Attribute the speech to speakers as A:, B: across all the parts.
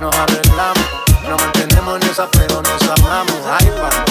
A: nos arreglamos. No mantenemos ni esa, pero nos amamos. Ay, pa'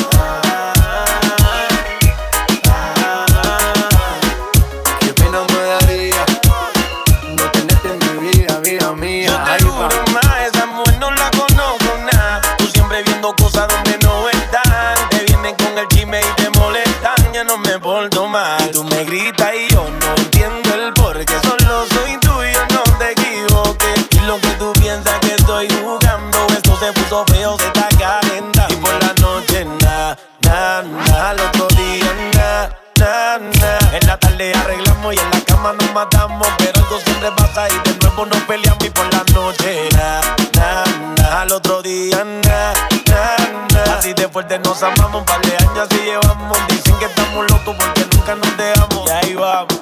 A: se puso feo, se Y por la noche, na, na, na, Al otro día, na, na, na. En la tarde arreglamos y en la cama nos matamos. Pero algo siempre pasa y de nuevo nos peleamos. Y por la noche, na, na, na, al otro día, na, na, na. Así de fuerte nos amamos, un par de años y llevamos. Dicen que estamos locos porque nunca nos dejamos. Y ahí vamos.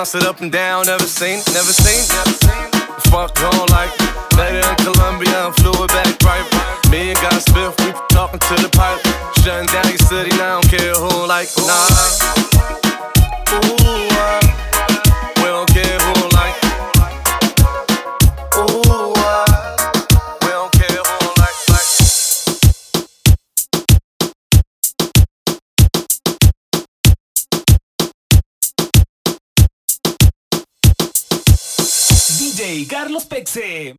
B: bounce it up and down. Never seen, never seen, never seen. Fuck on like later in Colombia, i flew it back right. Me and God Smith, we talking to the pipe. Shutting down your city, now I don't care who like. Nah.
C: DJ Carlos Pexe.